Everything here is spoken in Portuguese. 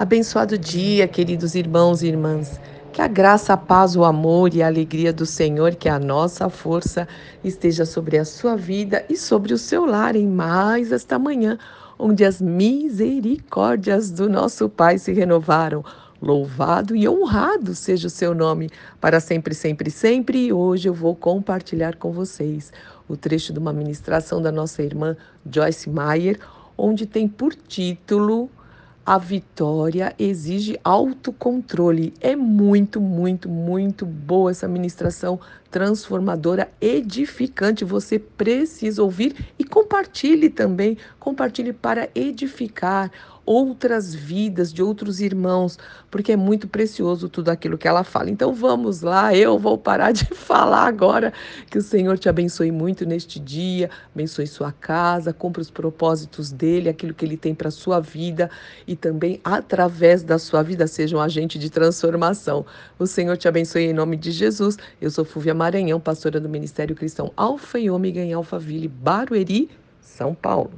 Abençoado dia, queridos irmãos e irmãs. Que a graça, a paz, o amor e a alegria do Senhor, que é a nossa força, esteja sobre a sua vida e sobre o seu lar em mais esta manhã, onde as misericórdias do nosso Pai se renovaram. Louvado e honrado seja o seu nome, para sempre, sempre, sempre. E hoje eu vou compartilhar com vocês o trecho de uma ministração da nossa irmã Joyce Meyer, onde tem por título a vitória exige autocontrole. É muito, muito, muito boa essa ministração transformadora, edificante. Você precisa ouvir e compartilhe também. Compartilhe para edificar outras vidas de outros irmãos, porque é muito precioso tudo aquilo que ela fala. Então vamos lá, eu vou parar de falar agora. Que o Senhor te abençoe muito neste dia, abençoe sua casa, cumpra os propósitos dele, aquilo que ele tem para sua vida e também através da sua vida seja um agente de transformação. O Senhor te abençoe em nome de Jesus. Eu sou Fúvia Maranhão, pastora do Ministério Cristão Alfa e Ômega em Alphaville, Barueri, São Paulo.